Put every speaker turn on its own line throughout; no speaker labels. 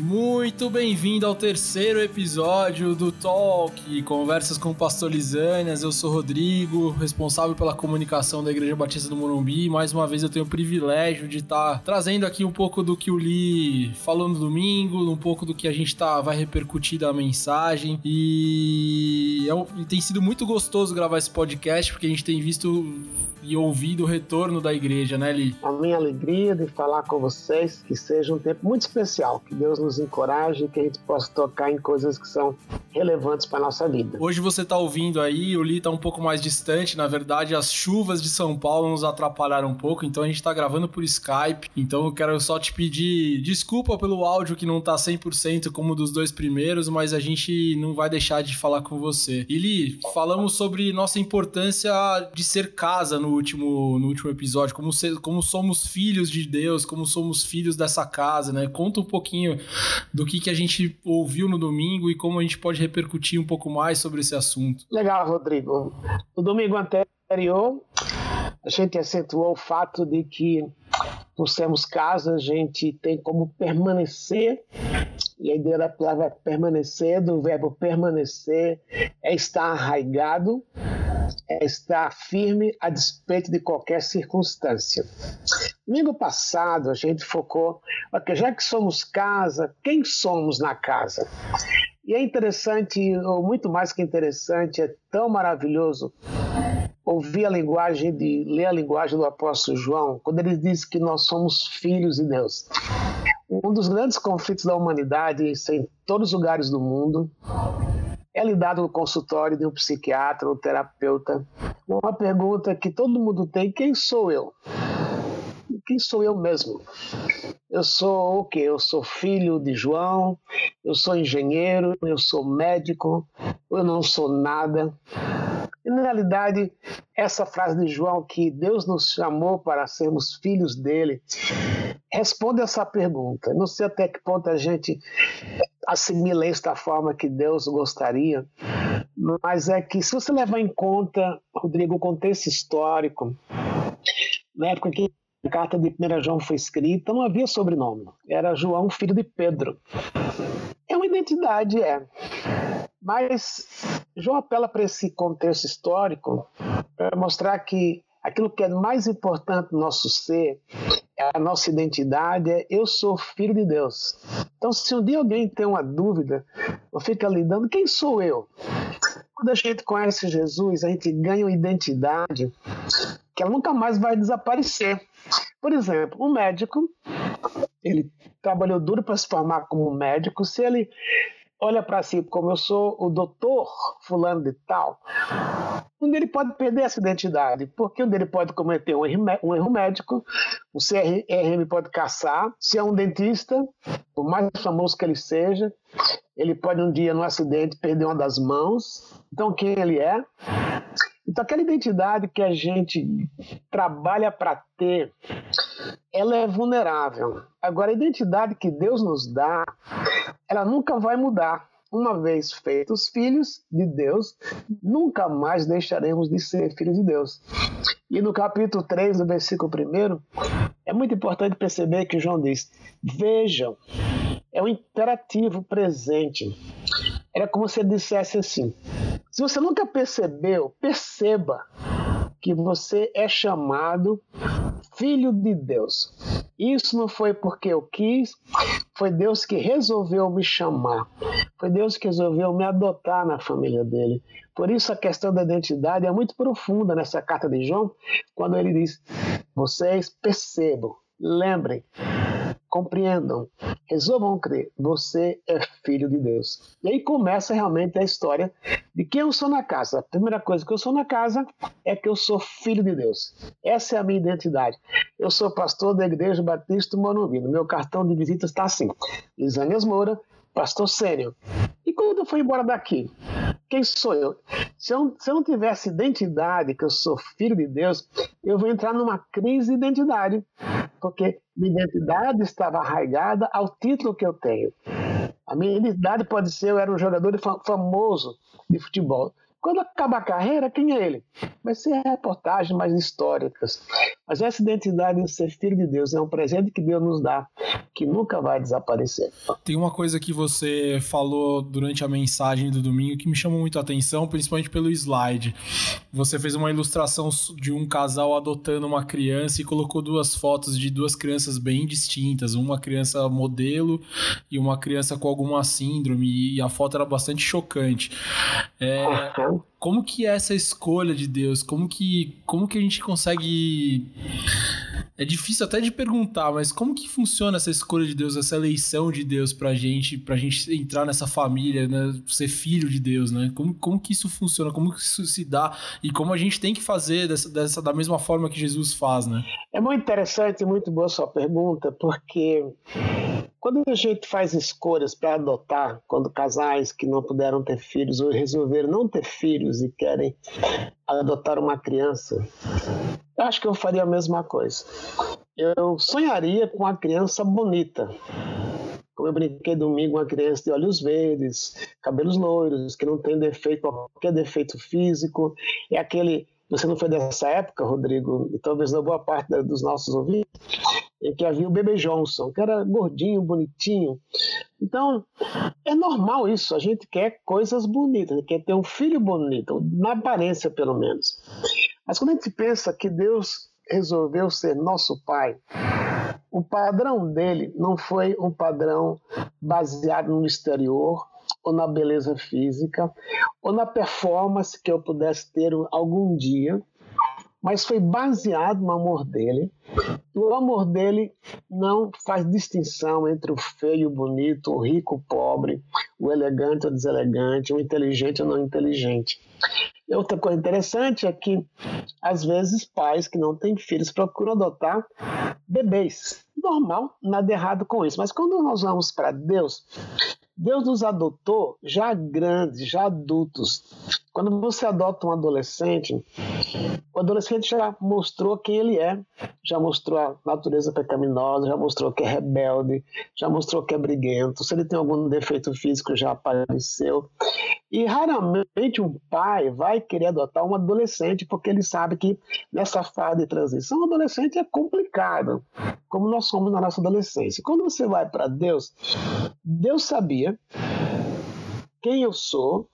Muito bem-vindo ao terceiro episódio do Talk, Conversas com o Pastor Lisânias. Eu sou Rodrigo, responsável pela comunicação da Igreja Batista do Morumbi. Mais uma vez eu tenho o privilégio de estar trazendo aqui um pouco do que o Li falou no domingo, um pouco do que a gente tá, vai repercutir da mensagem. E, é um, tem sido muito gostoso gravar esse podcast, porque a gente tem visto e ouvido o retorno da igreja, né, Li?
A minha alegria de falar com vocês, que seja um tempo muito especial, que Deus nos encoraje e que a gente possa tocar em coisas que são relevantes para nossa vida.
Hoje você está ouvindo aí, o Li está um pouco mais distante, na verdade as chuvas de São Paulo nos atrapalharam um pouco, então a gente está gravando por Skype, então eu quero só te pedir desculpa pelo áudio que não está 100% como dos dois primeiros, mas a gente não vai deixar de falar com você. E Li, falamos sobre nossa importância de ser casa no último, no último episódio, como, ser, como somos filhos de Deus, como somos filhos dessa casa, né? Conta um pouquinho do que, que a gente ouviu no domingo e como a gente pode repercutir um pouco mais sobre esse assunto.
Legal, Rodrigo. No domingo anterior, a gente acentuou o fato de que, por sermos casa, a gente tem como permanecer e a ideia da palavra permanecer, do verbo permanecer, é estar arraigado é estar firme a despeito de qualquer circunstância. Domingo passado a gente focou, porque já que somos casa, quem somos na casa? E é interessante, ou muito mais que interessante, é tão maravilhoso ouvir a linguagem de ler a linguagem do apóstolo João, quando ele diz que nós somos filhos de Deus. Um dos grandes conflitos da humanidade, em todos os lugares do mundo, é lidado no consultório de um psiquiatra ou terapeuta. Uma pergunta que todo mundo tem: quem sou eu? Quem sou eu mesmo? Eu sou o quê? Eu sou filho de João, eu sou engenheiro, eu sou médico, eu não sou nada. E, na realidade, essa frase de João, que Deus nos chamou para sermos filhos dele, responde essa pergunta. Não sei até que ponto a gente assimila isso da forma que Deus gostaria, mas é que se você levar em conta, Rodrigo, o contexto histórico, na época que a carta de 1 João foi escrita, não havia sobrenome. Era João, filho de Pedro. É uma identidade, é. Mas João apela para esse contexto histórico para mostrar que aquilo que é mais importante no nosso ser, a nossa identidade, é eu sou filho de Deus. Então, se um dia alguém tem uma dúvida, ou fica lidando, quem sou eu? Quando a gente conhece Jesus, a gente ganha uma identidade que ela nunca mais vai desaparecer. Por exemplo, um médico, ele trabalhou duro para se formar como médico, se ele olha para si como eu sou o doutor fulano de tal, um ele pode perder essa identidade, porque um ele pode cometer um erro, um erro médico, o CRM pode caçar, se é um dentista, por mais famoso que ele seja, ele pode um dia, num acidente, perder uma das mãos. Então, quem ele é? Então, aquela identidade que a gente trabalha para ter, ela é vulnerável. Agora, a identidade que Deus nos dá, ela nunca vai mudar. Uma vez feitos filhos de Deus, nunca mais deixaremos de ser filhos de Deus. E no capítulo 3, no versículo 1, é muito importante perceber que João diz: Vejam, é um imperativo presente. Era como se ele dissesse assim: se você nunca percebeu, perceba que você é chamado filho de Deus. Isso não foi porque eu quis, foi Deus que resolveu me chamar. Foi Deus que resolveu me adotar na família dele. Por isso a questão da identidade é muito profunda nessa carta de João, quando ele diz: vocês percebam, lembrem, compreendam, resolvam crer, você é filho de Deus. E aí começa realmente a história de quem eu sou na casa. A primeira coisa que eu sou na casa é que eu sou filho de Deus. Essa é a minha identidade. Eu sou pastor da Igreja Batista Morumbi. No meu cartão de visita está assim: Lisânias Moura, pastor sênior. E quando eu fui embora daqui, quem sou eu? Se, eu? se eu não tivesse identidade, que eu sou filho de Deus, eu vou entrar numa crise de identidade, porque minha identidade estava arraigada ao título que eu tenho. A minha identidade pode ser eu era um jogador famoso de futebol. Quando acaba a carreira, quem é ele? Vai ser reportagens mais históricas. Mas essa identidade de ser filho de Deus é um presente que Deus nos dá, que nunca vai desaparecer.
Tem uma coisa que você falou durante a mensagem do domingo que me chamou muito a atenção, principalmente pelo slide. Você fez uma ilustração de um casal adotando uma criança e colocou duas fotos de duas crianças bem distintas, uma criança modelo e uma criança com alguma síndrome, e a foto era bastante chocante. É, como que é essa escolha de Deus? Como que, como que a gente consegue. É difícil até de perguntar, mas como que funciona essa escolha de Deus, essa eleição de Deus pra gente, pra gente entrar nessa família, né? Ser filho de Deus, né? Como, como que isso funciona? Como que isso se dá? E como a gente tem que fazer dessa, dessa da mesma forma que Jesus faz, né?
É muito interessante e muito boa sua pergunta, porque quando a gente faz escolhas para adotar, quando casais que não puderam ter filhos ou resolveram não ter filhos e querem adotar uma criança, eu acho que eu faria a mesma coisa. Eu sonharia com uma criança bonita. Como eu brinquei domingo, uma criança de olhos verdes, cabelos loiros, que não tem defeito, qualquer defeito físico. É aquele você não foi dessa época, Rodrigo, e talvez na boa parte dos nossos ouvintes, em que havia o Bebê Johnson, que era gordinho, bonitinho. Então, é normal isso, a gente quer coisas bonitas, quer ter um filho bonito, na aparência pelo menos. Mas quando a gente pensa que Deus resolveu ser nosso pai, o padrão dele não foi um padrão baseado no exterior, ou na beleza física, ou na performance que eu pudesse ter algum dia, mas foi baseado no amor dele. O amor dele não faz distinção entre o feio e o bonito, o rico o pobre, o elegante ou deselegante, o inteligente ou não inteligente. Outra coisa interessante é que, às vezes, pais que não têm filhos procuram adotar bebês. Normal, nada errado com isso. Mas quando nós vamos para Deus, Deus nos adotou já grandes, já adultos. Quando você adota um adolescente, o adolescente já mostrou quem ele é, já mostrou a natureza pecaminosa, já mostrou que é rebelde, já mostrou que é briguento. Se ele tem algum defeito físico, já apareceu. E raramente um pai vai querer adotar um adolescente porque ele sabe que nessa fase de transição, o adolescente é complicado, como nós somos na nossa adolescência. Quando você vai para Deus, Deus sabia quem eu sou,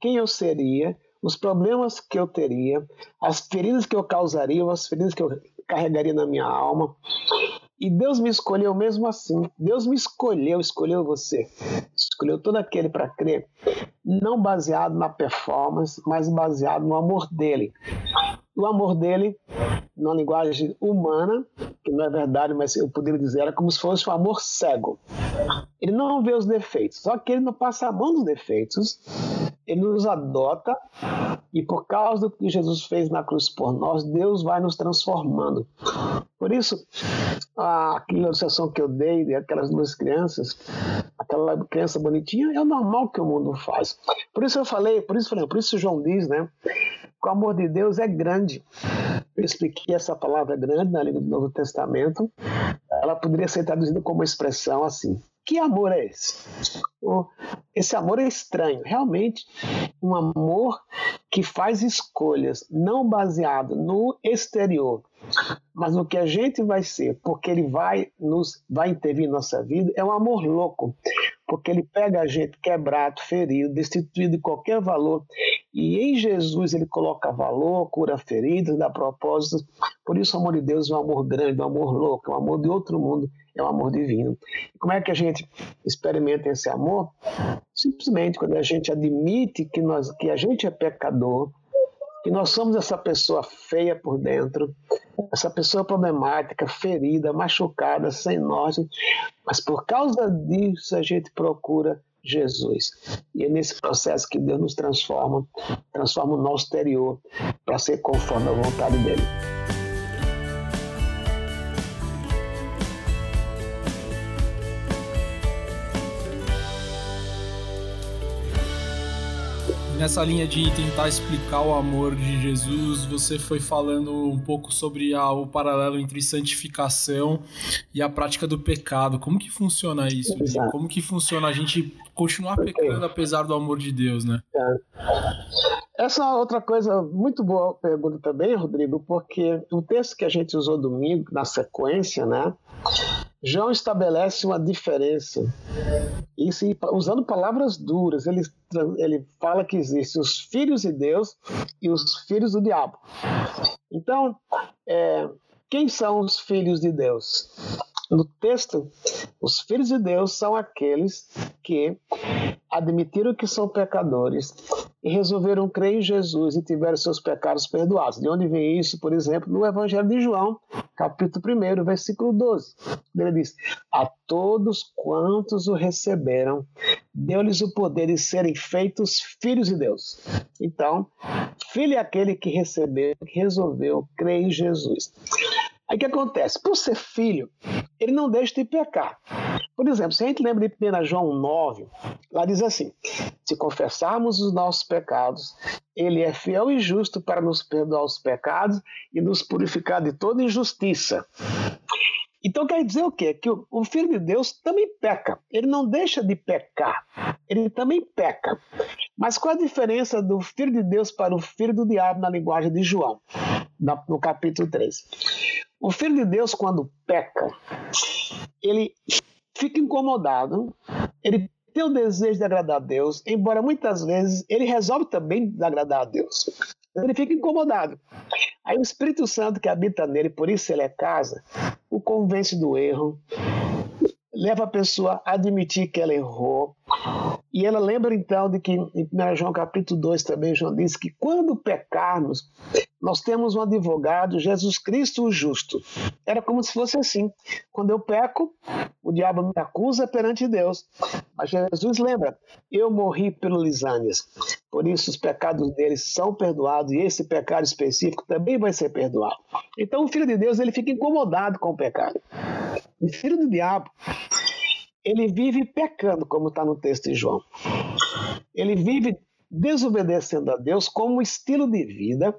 quem eu seria, os problemas que eu teria, as feridas que eu causaria, as feridas que eu carregaria na minha alma. E Deus me escolheu mesmo assim. Deus me escolheu, escolheu você. Escolheu todo aquele para crer, não baseado na performance, mas baseado no amor dele. O amor dele, na linguagem humana, que não é verdade, mas eu poderia dizer, era como se fosse um amor cego. Ele não vê os defeitos, só que ele não passa a mão nos defeitos, ele nos adota e por causa do que Jesus fez na cruz por nós, Deus vai nos transformando. Por isso, aquela ilustração que eu dei daquelas duas crianças, aquela criança bonitinha, é o normal que o mundo faz. Por isso eu falei, por isso falei, por isso João diz, né? Que o amor de Deus é grande. Eu expliquei essa palavra grande na língua do Novo Testamento. Ela poderia ser traduzida como uma expressão assim: que amor é esse? Esse amor é estranho, realmente um amor que faz escolhas não baseado no exterior, mas no que a gente vai ser, porque ele vai nos vai intervir em nossa vida, é um amor louco, porque ele pega a gente quebrado, ferido, destituído de qualquer valor, e em Jesus ele coloca valor, cura feridas, dá propósitos. Por isso o amor de Deus é um amor grande, um amor louco, é um amor de outro mundo, é um amor divino. E como é que a gente experimenta esse amor? Simplesmente quando a gente admite que, nós, que a gente é pecador, que nós somos essa pessoa feia por dentro, essa pessoa problemática, ferida, machucada, sem norte, mas por causa disso a gente procura Jesus. E é nesse processo que Deus nos transforma, transforma o nosso exterior para ser conforme a vontade dele.
Nessa linha de tentar explicar o amor de Jesus, você foi falando um pouco sobre a, o paralelo entre santificação e a prática do pecado. Como que funciona isso? Exato. Como que funciona a gente continuar pecando apesar do amor de Deus, né?
É. Essa é outra coisa muito boa pergunta também, Rodrigo, porque o texto que a gente usou domingo na sequência, né? João estabelece uma diferença. E se, usando palavras duras, ele, ele fala que existem os filhos de Deus e os filhos do diabo. Então, é, quem são os filhos de Deus? No texto, os filhos de Deus são aqueles que admitiram que são pecadores e resolveram crer em Jesus e tiveram seus pecados perdoados. De onde vem isso, por exemplo, no Evangelho de João, capítulo 1, versículo 12. Ele diz: A todos quantos o receberam, deu-lhes o poder de serem feitos filhos de Deus. Então, filho é aquele que recebeu, que resolveu crer em Jesus. Aí o que acontece? Por ser filho, ele não deixa de pecar. Por exemplo, se a gente lembra de 1 João 9, lá diz assim: Se confessarmos os nossos pecados, ele é fiel e justo para nos perdoar os pecados e nos purificar de toda injustiça. Então quer dizer o quê? Que o, Filho de Deus também peca. Ele não deixa de pecar. Ele também peca. Mas qual a diferença do Filho de Deus para o Filho do Diabo na linguagem de João, no capítulo 3? O filho de Deus, quando peca, ele fica incomodado, ele tem o desejo de agradar a Deus, embora muitas vezes ele resolve também agradar a Deus. Ele fica incomodado. Aí o Espírito Santo que habita nele, por isso ele é casa, o convence do erro, leva a pessoa a admitir que ela errou. E ela lembra então de que em 1 João capítulo 2 também João diz que quando pecarmos, nós temos um advogado, Jesus Cristo o justo. Era como se fosse assim. Quando eu peco, o diabo me acusa perante Deus. Mas Jesus lembra, eu morri pelo Lisânias. Por isso os pecados deles são perdoados e esse pecado específico também vai ser perdoado. Então o filho de Deus ele fica incomodado com o pecado. O filho do diabo ele vive pecando, como está no texto de João. Ele vive desobedecendo a Deus como estilo de vida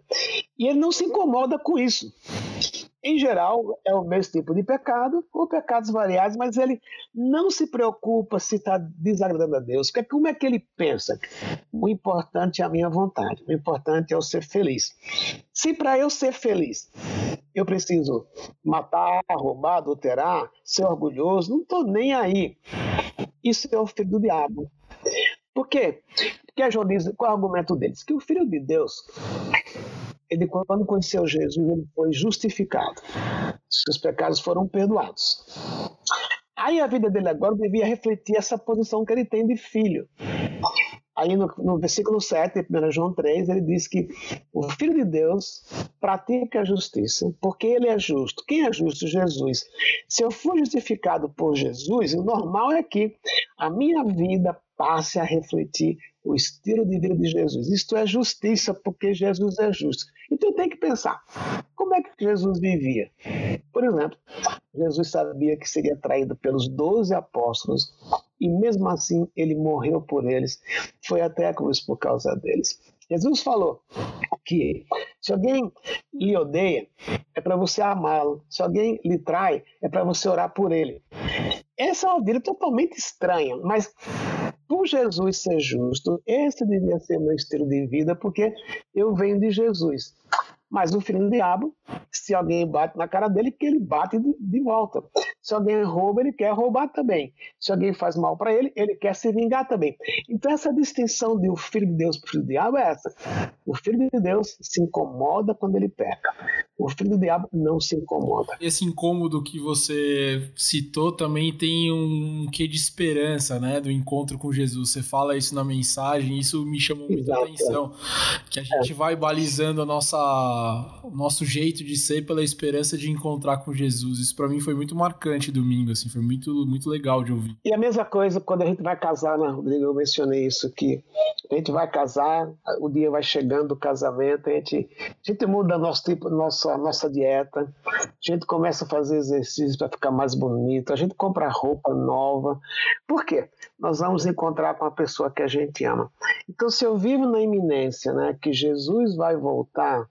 e ele não se incomoda com isso. Em geral, é o mesmo tipo de pecado, ou pecados variados, mas ele não se preocupa se está desagradando a Deus. Porque como é que ele pensa? O importante é a minha vontade, o importante é eu ser feliz. Se para eu ser feliz eu preciso matar, roubar, adulterar, ser orgulhoso, não estou nem aí. Isso é o filho do diabo. Por quê? Porque João diz, qual é o argumento deles? Que o Filho de Deus, ele quando conheceu Jesus, ele foi justificado. Seus pecados foram perdoados. Aí a vida dele agora devia refletir essa posição que ele tem de filho. Aí no, no versículo 7, 1 João 3, ele diz que o Filho de Deus pratica a justiça, porque ele é justo. Quem é justo? Jesus. Se eu for justificado por Jesus, o normal é que a minha vida passe a refletir o estilo de vida de Jesus. Isto é justiça, porque Jesus é justo. Então tem que pensar, como é que Jesus vivia? Por exemplo, Jesus sabia que seria traído pelos doze apóstolos e mesmo assim ele morreu por eles, foi até a cruz por causa deles. Jesus falou que se alguém lhe odeia, é para você amá-lo. Se alguém lhe trai, é para você orar por ele. Essa é uma vida totalmente estranha, mas por Jesus ser justo, esse devia ser meu estilo de vida, porque eu venho de Jesus. Mas o filho do diabo, se alguém bate na cara dele, que ele bate de, de volta. Se alguém rouba, ele quer roubar também. Se alguém faz mal para ele, ele quer se vingar também. Então, essa distinção de o filho de Deus para o filho do diabo é essa. O filho de Deus se incomoda quando ele peca. O filho do diabo não se incomoda.
Esse incômodo que você citou também tem um quê de esperança, né? Do encontro com Jesus. Você fala isso na mensagem, isso me chamou muita Exato. atenção. Que a gente é. vai balizando a nossa, o nosso jeito de ser pela esperança de encontrar com Jesus. Isso para mim foi muito marcante durante domingo, assim, foi muito, muito legal de ouvir.
E a mesma coisa quando a gente vai casar, né, Rodrigo? Eu mencionei isso aqui. A gente vai casar, o dia vai chegando do casamento, a gente, a gente muda nosso tipo, nossa, nossa dieta, a gente começa a fazer exercícios para ficar mais bonito, a gente compra roupa nova. Por quê? Nós vamos encontrar com a pessoa que a gente ama. Então, se eu vivo na iminência, né, que Jesus vai voltar,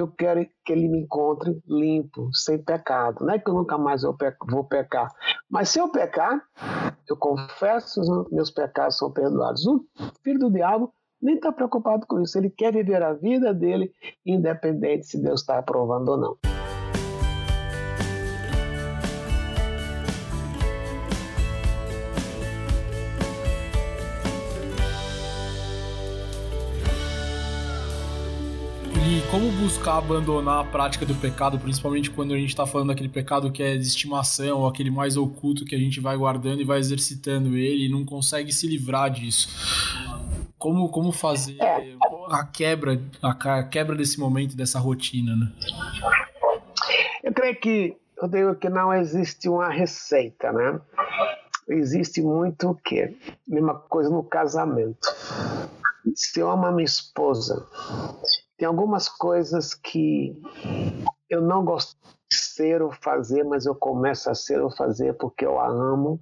eu quero que ele me encontre limpo, sem pecado. Não é que eu nunca mais vou pecar, mas se eu pecar, eu confesso os meus pecados são perdoados. O filho do diabo nem está preocupado com isso. Ele quer viver a vida dele, independente se Deus está aprovando ou não.
Como buscar abandonar a prática do pecado, principalmente quando a gente está falando daquele pecado que é de estimação, ou aquele mais oculto que a gente vai guardando e vai exercitando ele e não consegue se livrar disso. Como, como fazer é. a quebra, a quebra desse momento, dessa rotina, né?
Eu creio que eu digo que não existe uma receita, né? Existe muito o quê? Mesma coisa no casamento. Se eu amo a minha esposa, tem algumas coisas que eu não gosto de ser ou fazer, mas eu começo a ser ou fazer porque eu a amo.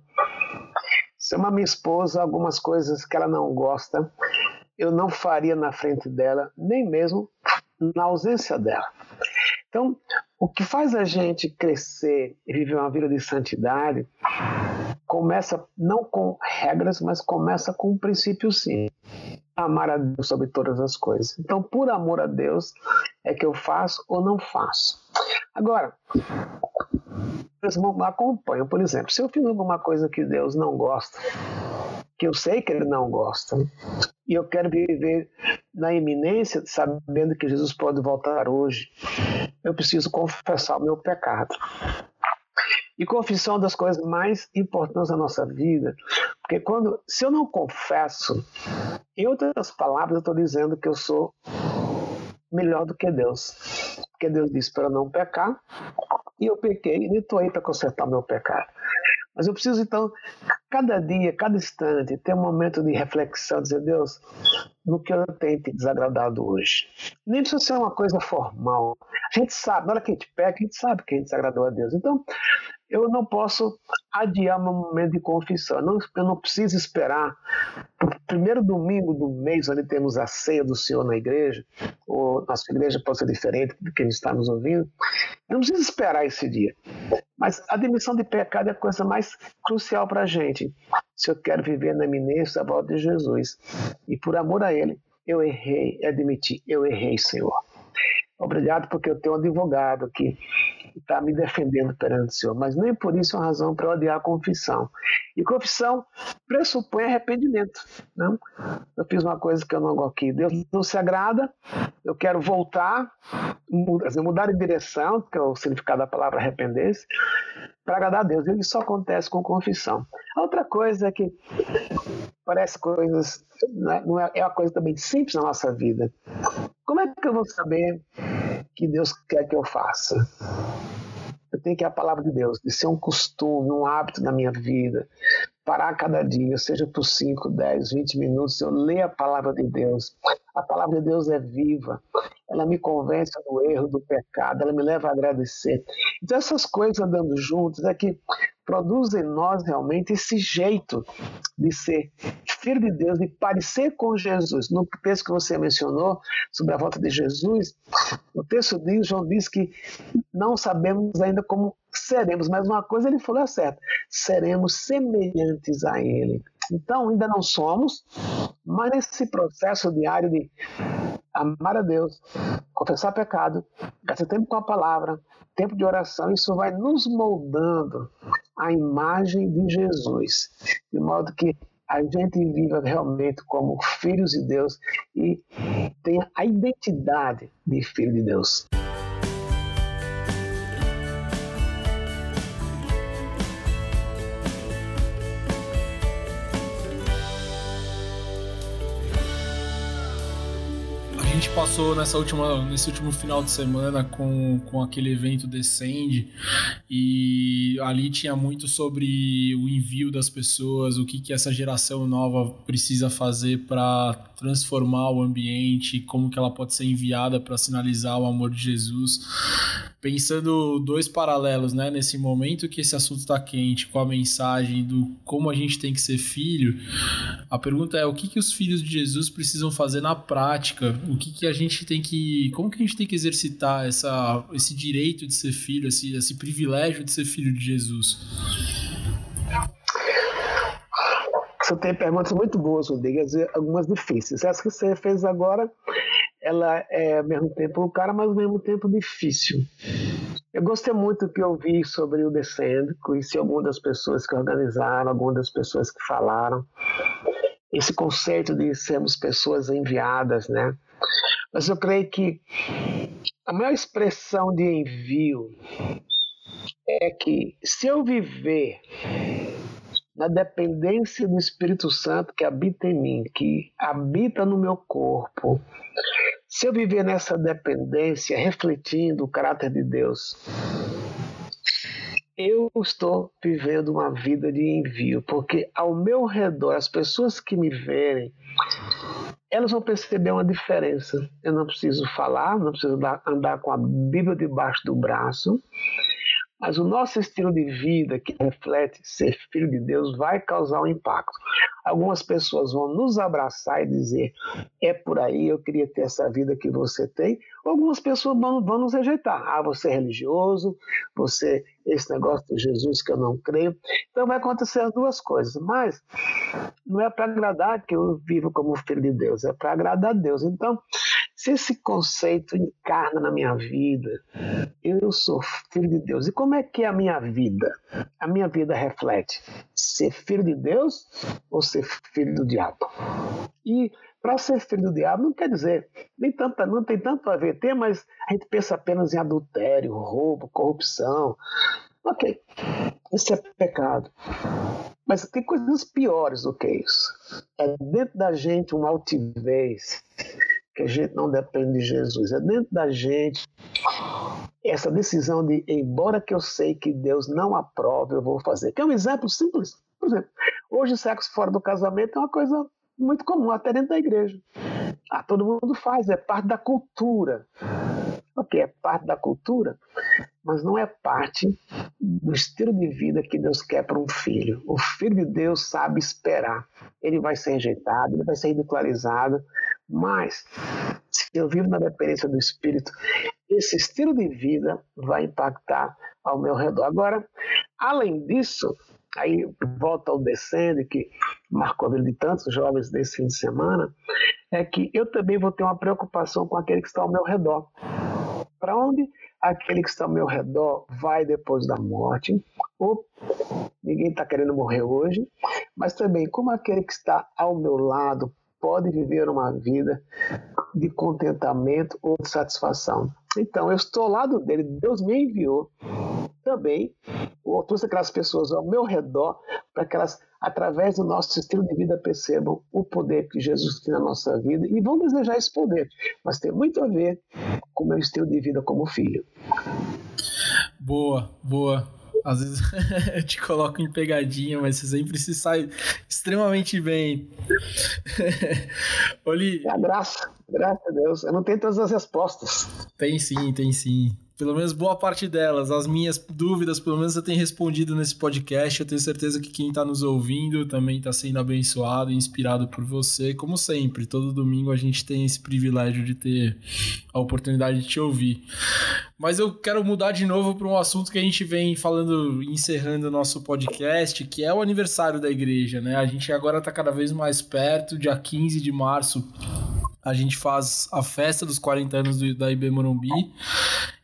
Se é uma minha esposa, algumas coisas que ela não gosta, eu não faria na frente dela, nem mesmo na ausência dela. Então, o que faz a gente crescer e viver uma vida de santidade começa não com regras, mas começa com um princípio sim amar a Deus sobre todas as coisas. Então, por amor a Deus, é que eu faço ou não faço. Agora, eu acompanho, por exemplo, se eu fiz alguma coisa que Deus não gosta, que eu sei que Ele não gosta, e eu quero viver na iminência, sabendo que Jesus pode voltar hoje, eu preciso confessar o meu pecado. E confissão é uma das coisas mais importantes da nossa vida, porque quando, se eu não confesso, em outras palavras, eu estou dizendo que eu sou melhor do que Deus. Porque Deus disse para não pecar, e eu pequei, e estou aí para consertar o meu pecado. Mas eu preciso, então, cada dia, cada instante, ter um momento de reflexão, dizer, Deus, no que eu tenho te desagradado hoje. Nem precisa ser uma coisa formal. A gente sabe, na hora que a gente peca, a gente sabe que a gente desagradou a Deus. Então, eu não posso adiar meu momento de confissão. Não, eu não preciso esperar o primeiro domingo do mês, onde temos a ceia do Senhor na igreja, ou nossa igreja pode ser diferente do que está nos ouvindo. Não preciso esperar esse dia. Mas a admissão de pecado é a coisa mais crucial para a gente. Se eu quero viver na eminência da volta de Jesus. E por amor a Ele, eu errei, admiti, eu errei, Senhor. Obrigado porque eu tenho um advogado que está me defendendo perante o Senhor, mas nem por isso é uma razão para odiar a confissão. E confissão pressupõe arrependimento. Não? Eu fiz uma coisa que eu não gosto. Deus não se agrada, eu quero voltar, mudar de direção, que é o significado da palavra arrepender-se, para agradar a Deus. E isso só acontece com confissão. A outra coisa é que parece coisas, não é, é uma coisa também simples na nossa vida. Como é que eu vou saber que Deus quer que eu faça? Eu tenho que ir a palavra de Deus, de ser um costume, um hábito na minha vida. Parar cada dia, seja por 5, 10, 20 minutos, eu ler a palavra de Deus. A palavra de Deus é viva, ela me convence do erro, do pecado, ela me leva a agradecer. Então, essas coisas andando juntas é que produz em nós realmente esse jeito de ser filho de Deus, de parecer com Jesus. No texto que você mencionou sobre a volta de Jesus, o texto diz, João diz que não sabemos ainda como seremos, mas uma coisa ele falou é certa: seremos semelhantes a Ele. Então, ainda não somos, mas nesse processo diário de amar a Deus, confessar pecado, gastar tempo com a palavra, tempo de oração, isso vai nos moldando a imagem de Jesus, de modo que a gente viva realmente como filhos de Deus e tenha a identidade de filho de Deus.
Gente passou nessa última, nesse último final de semana com, com aquele evento Descende e ali tinha muito sobre o envio das pessoas, o que, que essa geração nova precisa fazer para transformar o ambiente, como que ela pode ser enviada para sinalizar o amor de Jesus. Pensando dois paralelos, né? Nesse momento que esse assunto está quente, com a mensagem do como a gente tem que ser filho, a pergunta é o que, que os filhos de Jesus precisam fazer na prática? O que, que a gente tem que. Como que a gente tem que exercitar essa, esse direito de ser filho, esse, esse privilégio de ser filho de Jesus?
Você tem perguntas muito boas, Rodrigo, algumas difíceis. Essa que você fez agora, ela é ao mesmo tempo um cara, mas ao mesmo tempo difícil. Eu gostei muito do que eu vi sobre o Descendo, conheci algumas das pessoas que organizaram, algumas das pessoas que falaram. Esse conceito de sermos pessoas enviadas, né? Mas eu creio que a maior expressão de envio é que se eu viver na dependência do Espírito Santo que habita em mim, que habita no meu corpo, se eu viver nessa dependência, refletindo o caráter de Deus, eu estou vivendo uma vida de envio, porque ao meu redor, as pessoas que me verem, elas vão perceber uma diferença. Eu não preciso falar, não preciso andar com a Bíblia debaixo do braço, mas o nosso estilo de vida, que reflete ser filho de Deus, vai causar um impacto. Algumas pessoas vão nos abraçar e dizer: é por aí, eu queria ter essa vida que você tem. Algumas pessoas vão, vão nos rejeitar. Ah, você é religioso, você, esse negócio de Jesus que eu não creio. Então vai acontecer as duas coisas. Mas não é para agradar que eu vivo como filho de Deus, é para agradar a Deus. Então, se esse conceito encarna na minha vida, eu sou filho de Deus. E como é que é a minha vida? A minha vida reflete ser filho de Deus ou ser filho do diabo? E para ser filho do diabo não quer dizer, nem tanto, não tem tanto a ver, tem, mas a gente pensa apenas em adultério, roubo, corrupção. Ok, esse é pecado. Mas tem coisas piores do que isso. É dentro da gente uma altivez que a gente não depende de Jesus. É dentro da gente essa decisão de, embora que eu sei que Deus não aprove, eu vou fazer. Que é um exemplo simples. Por exemplo, hoje sexo fora do casamento é uma coisa muito comum, até dentro da igreja. Ah, todo mundo faz, é parte da cultura. Ok, é parte da cultura, mas não é parte do estilo de vida que Deus quer para um filho. O filho de Deus sabe esperar. Ele vai ser rejeitado, ele vai ser ridicularizado, mas, se eu vivo na dependência do Espírito, esse estilo de vida vai impactar ao meu redor. Agora, além disso, aí volta ao descende, que marcou a vida de tantos jovens desse fim de semana, é que eu também vou ter uma preocupação com aquele que está ao meu redor. Para onde aquele que está ao meu redor vai depois da morte? Ou ninguém está querendo morrer hoje, mas também como aquele que está ao meu lado pode viver uma vida de contentamento ou de satisfação. Então, eu estou ao lado dele, Deus me enviou também, ou trouxe aquelas pessoas ao meu redor, para que elas, através do nosso estilo de vida, percebam o poder que Jesus tem na nossa vida e vão desejar esse poder. Mas tem muito a ver com o meu estilo de vida como filho.
Boa, boa. Às vezes eu te coloco em pegadinha, mas você sempre se sai extremamente bem.
Oli. É a graça, graças a Deus. Eu não tenho todas as respostas.
Tem sim, tem sim pelo menos boa parte delas. As minhas dúvidas, pelo menos eu tenho respondido nesse podcast. Eu tenho certeza que quem está nos ouvindo também está sendo abençoado e inspirado por você, como sempre. Todo domingo a gente tem esse privilégio de ter a oportunidade de te ouvir. Mas eu quero mudar de novo para um assunto que a gente vem falando, encerrando o nosso podcast, que é o aniversário da igreja, né? A gente agora está cada vez mais perto, dia 15 de março a gente faz a festa dos 40 anos do, da IB Morumbi.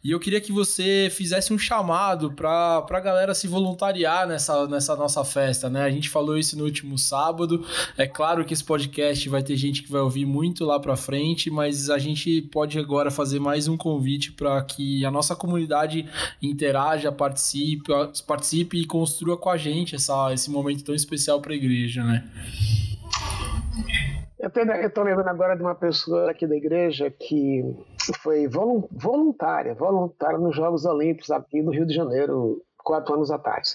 E eu queria que você fizesse um chamado para a galera se voluntariar nessa, nessa nossa festa, né? A gente falou isso no último sábado. É claro que esse podcast vai ter gente que vai ouvir muito lá para frente, mas a gente pode agora fazer mais um convite para que a nossa comunidade interaja, participe, participe e construa com a gente essa, esse momento tão especial para a igreja, né?
Eu estou lembrando agora de uma pessoa aqui da igreja que foi voluntária, voluntária nos Jogos Olímpicos aqui no Rio de Janeiro, quatro anos atrás.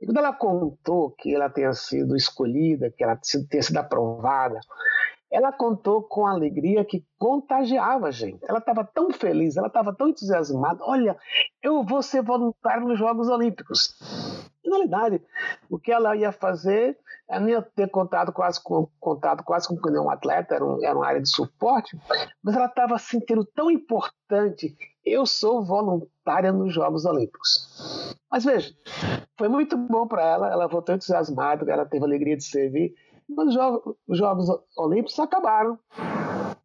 E quando ela contou que ela tenha sido escolhida, que ela tenha sido aprovada, ela contou com alegria que contagiava a gente. Ela estava tão feliz, ela estava tão entusiasmada. Olha, eu vou ser voluntária nos Jogos Olímpicos. Na realidade, o que ela ia fazer, ela não ia ter contato quase com, contato quase com nenhum atleta, era, um, era uma área de suporte, mas ela estava sentindo tão importante. Eu sou voluntária nos Jogos Olímpicos. Mas veja, foi muito bom para ela, ela voltou entusiasmada, ela teve alegria de servir mas os Jogos, os Jogos Olímpicos acabaram.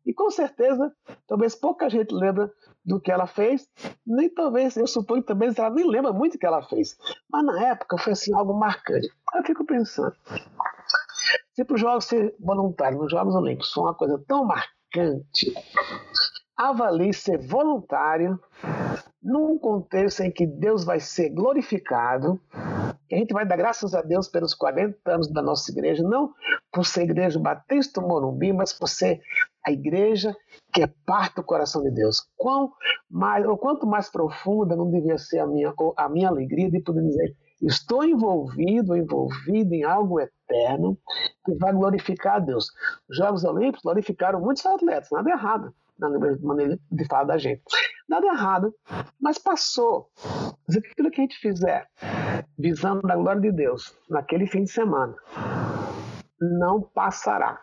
E com certeza, talvez pouca gente lembra do que ela fez, nem talvez, eu suponho também, ela nem lembra muito do que ela fez. Mas na época foi assim, algo marcante. Eu fico pensando, se para os Jogos ser voluntário nos Jogos Olímpicos foi uma coisa tão marcante, avalie ser voluntário num contexto em que Deus vai ser glorificado, que a gente vai dar graças a Deus pelos 40 anos da nossa igreja, não por ser igreja Batista Morumbi, mas por ser a igreja que é parte do coração de Deus. Quão mais, ou quanto mais profunda não devia ser a minha, a minha alegria de poder dizer estou envolvido, envolvido em algo eterno que vai glorificar a Deus. Os Jogos Olímpicos glorificaram muitos atletas, nada errado na maneira de falar da gente. Nada errado, mas passou. Mas aquilo que a gente fizer, visando a glória de Deus, naquele fim de semana, não passará.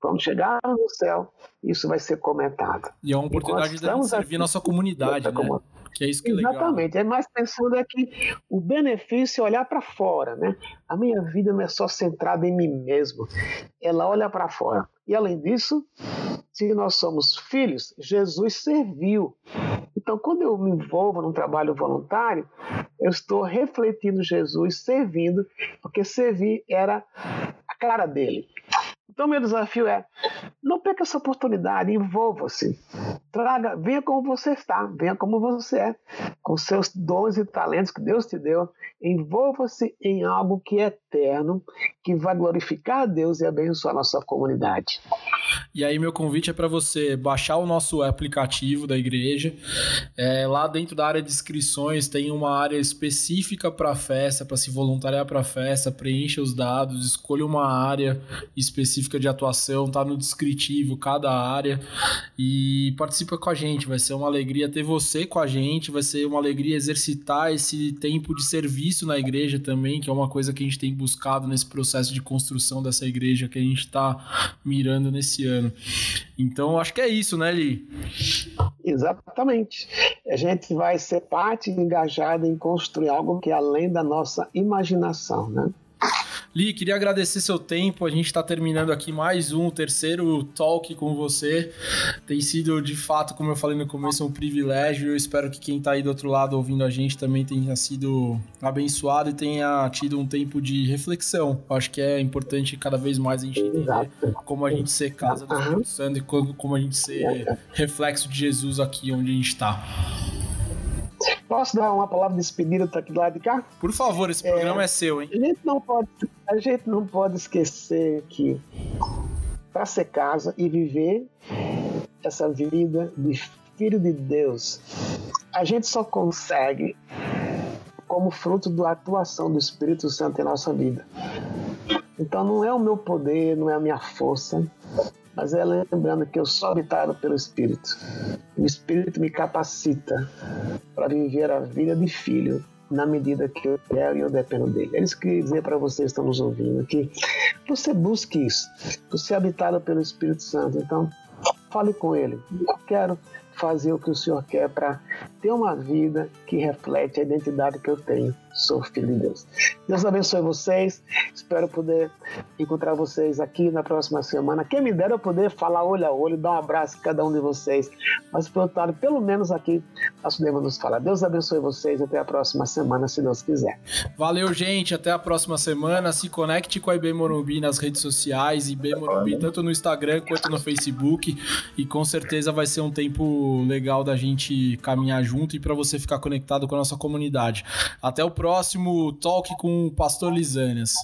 Quando chegar no céu, isso vai ser comentado.
E é uma oportunidade de servir aqui, nossa comunidade, né? Que é isso que é
Exatamente.
legal.
É mais pensando é que o benefício é olhar para fora, né? A minha vida não é só centrada em mim mesmo. Ela olha para fora. E além disso, se nós somos filhos, Jesus serviu. Então, quando eu me envolvo num trabalho voluntário, eu estou refletindo Jesus, servindo, porque servir era a cara dele. Então, meu desafio é: não perca essa oportunidade, envolva-se. Traga, venha como você está, venha como você é, com seus dons e talentos que Deus te deu. Envolva-se em algo que é eterno, que vai glorificar a Deus e abençoar a nossa comunidade.
E aí, meu convite é para você baixar o nosso aplicativo da igreja. É, lá dentro da área de inscrições tem uma área específica para festa, para se voluntariar para festa. Preencha os dados, escolha uma área específica de atuação, tá no descritivo cada área e participa com a gente. Vai ser uma alegria ter você com a gente, vai ser uma alegria exercitar esse tempo de serviço na igreja também, que é uma coisa que a gente tem buscado nesse processo de construção dessa igreja que a gente está mirando nesse ano. Então, acho que é isso, né, Li?
Exatamente. A gente vai ser parte engajada em construir algo que é além da nossa imaginação, né?
Li, queria agradecer seu tempo. A gente está terminando aqui mais um, terceiro talk com você. Tem sido, de fato, como eu falei no começo, um privilégio. Eu espero que quem está aí do outro lado ouvindo a gente também tenha sido abençoado e tenha tido um tempo de reflexão. Eu acho que é importante cada vez mais a gente entender Exato. como a gente ser casa do Espírito Santo e como a gente ser reflexo de Jesus aqui onde a gente está.
Posso dar uma palavra de despedida aqui do lado de cá?
Por favor, esse programa é, é seu, hein?
A gente não pode, a gente não pode esquecer que para ser casa e viver essa vida de filho de Deus, a gente só consegue como fruto da atuação do Espírito Santo em nossa vida. Então não é o meu poder, não é a minha força, mas é lembrando que eu sou habitado pelo Espírito. O Espírito me capacita para viver a vida de filho na medida que eu quero e eu dependo dele. É isso que eu queria dizer para vocês que estão nos ouvindo, que você busque isso, você é habitado pelo Espírito Santo, então fale com ele. Eu quero fazer o que o Senhor quer para ter uma vida que reflete a identidade que eu tenho. Sou filho de Deus. Deus abençoe vocês. Espero poder encontrar vocês aqui na próxima semana. Quem me dera eu poder falar olho a olho, dar um abraço a cada um de vocês. Mas, pelo lado, pelo menos aqui, nós podemos nos falar. Deus abençoe vocês. Até a próxima semana, se Deus quiser.
Valeu, gente. Até a próxima semana. Se conecte com a IB Morumbi nas redes sociais. IB Morumbi, tanto no Instagram quanto no Facebook. E com certeza vai ser um tempo legal da gente caminhar junto e para você ficar conectado com a nossa comunidade. Até o próximo Talk com o Pastor Lisânias.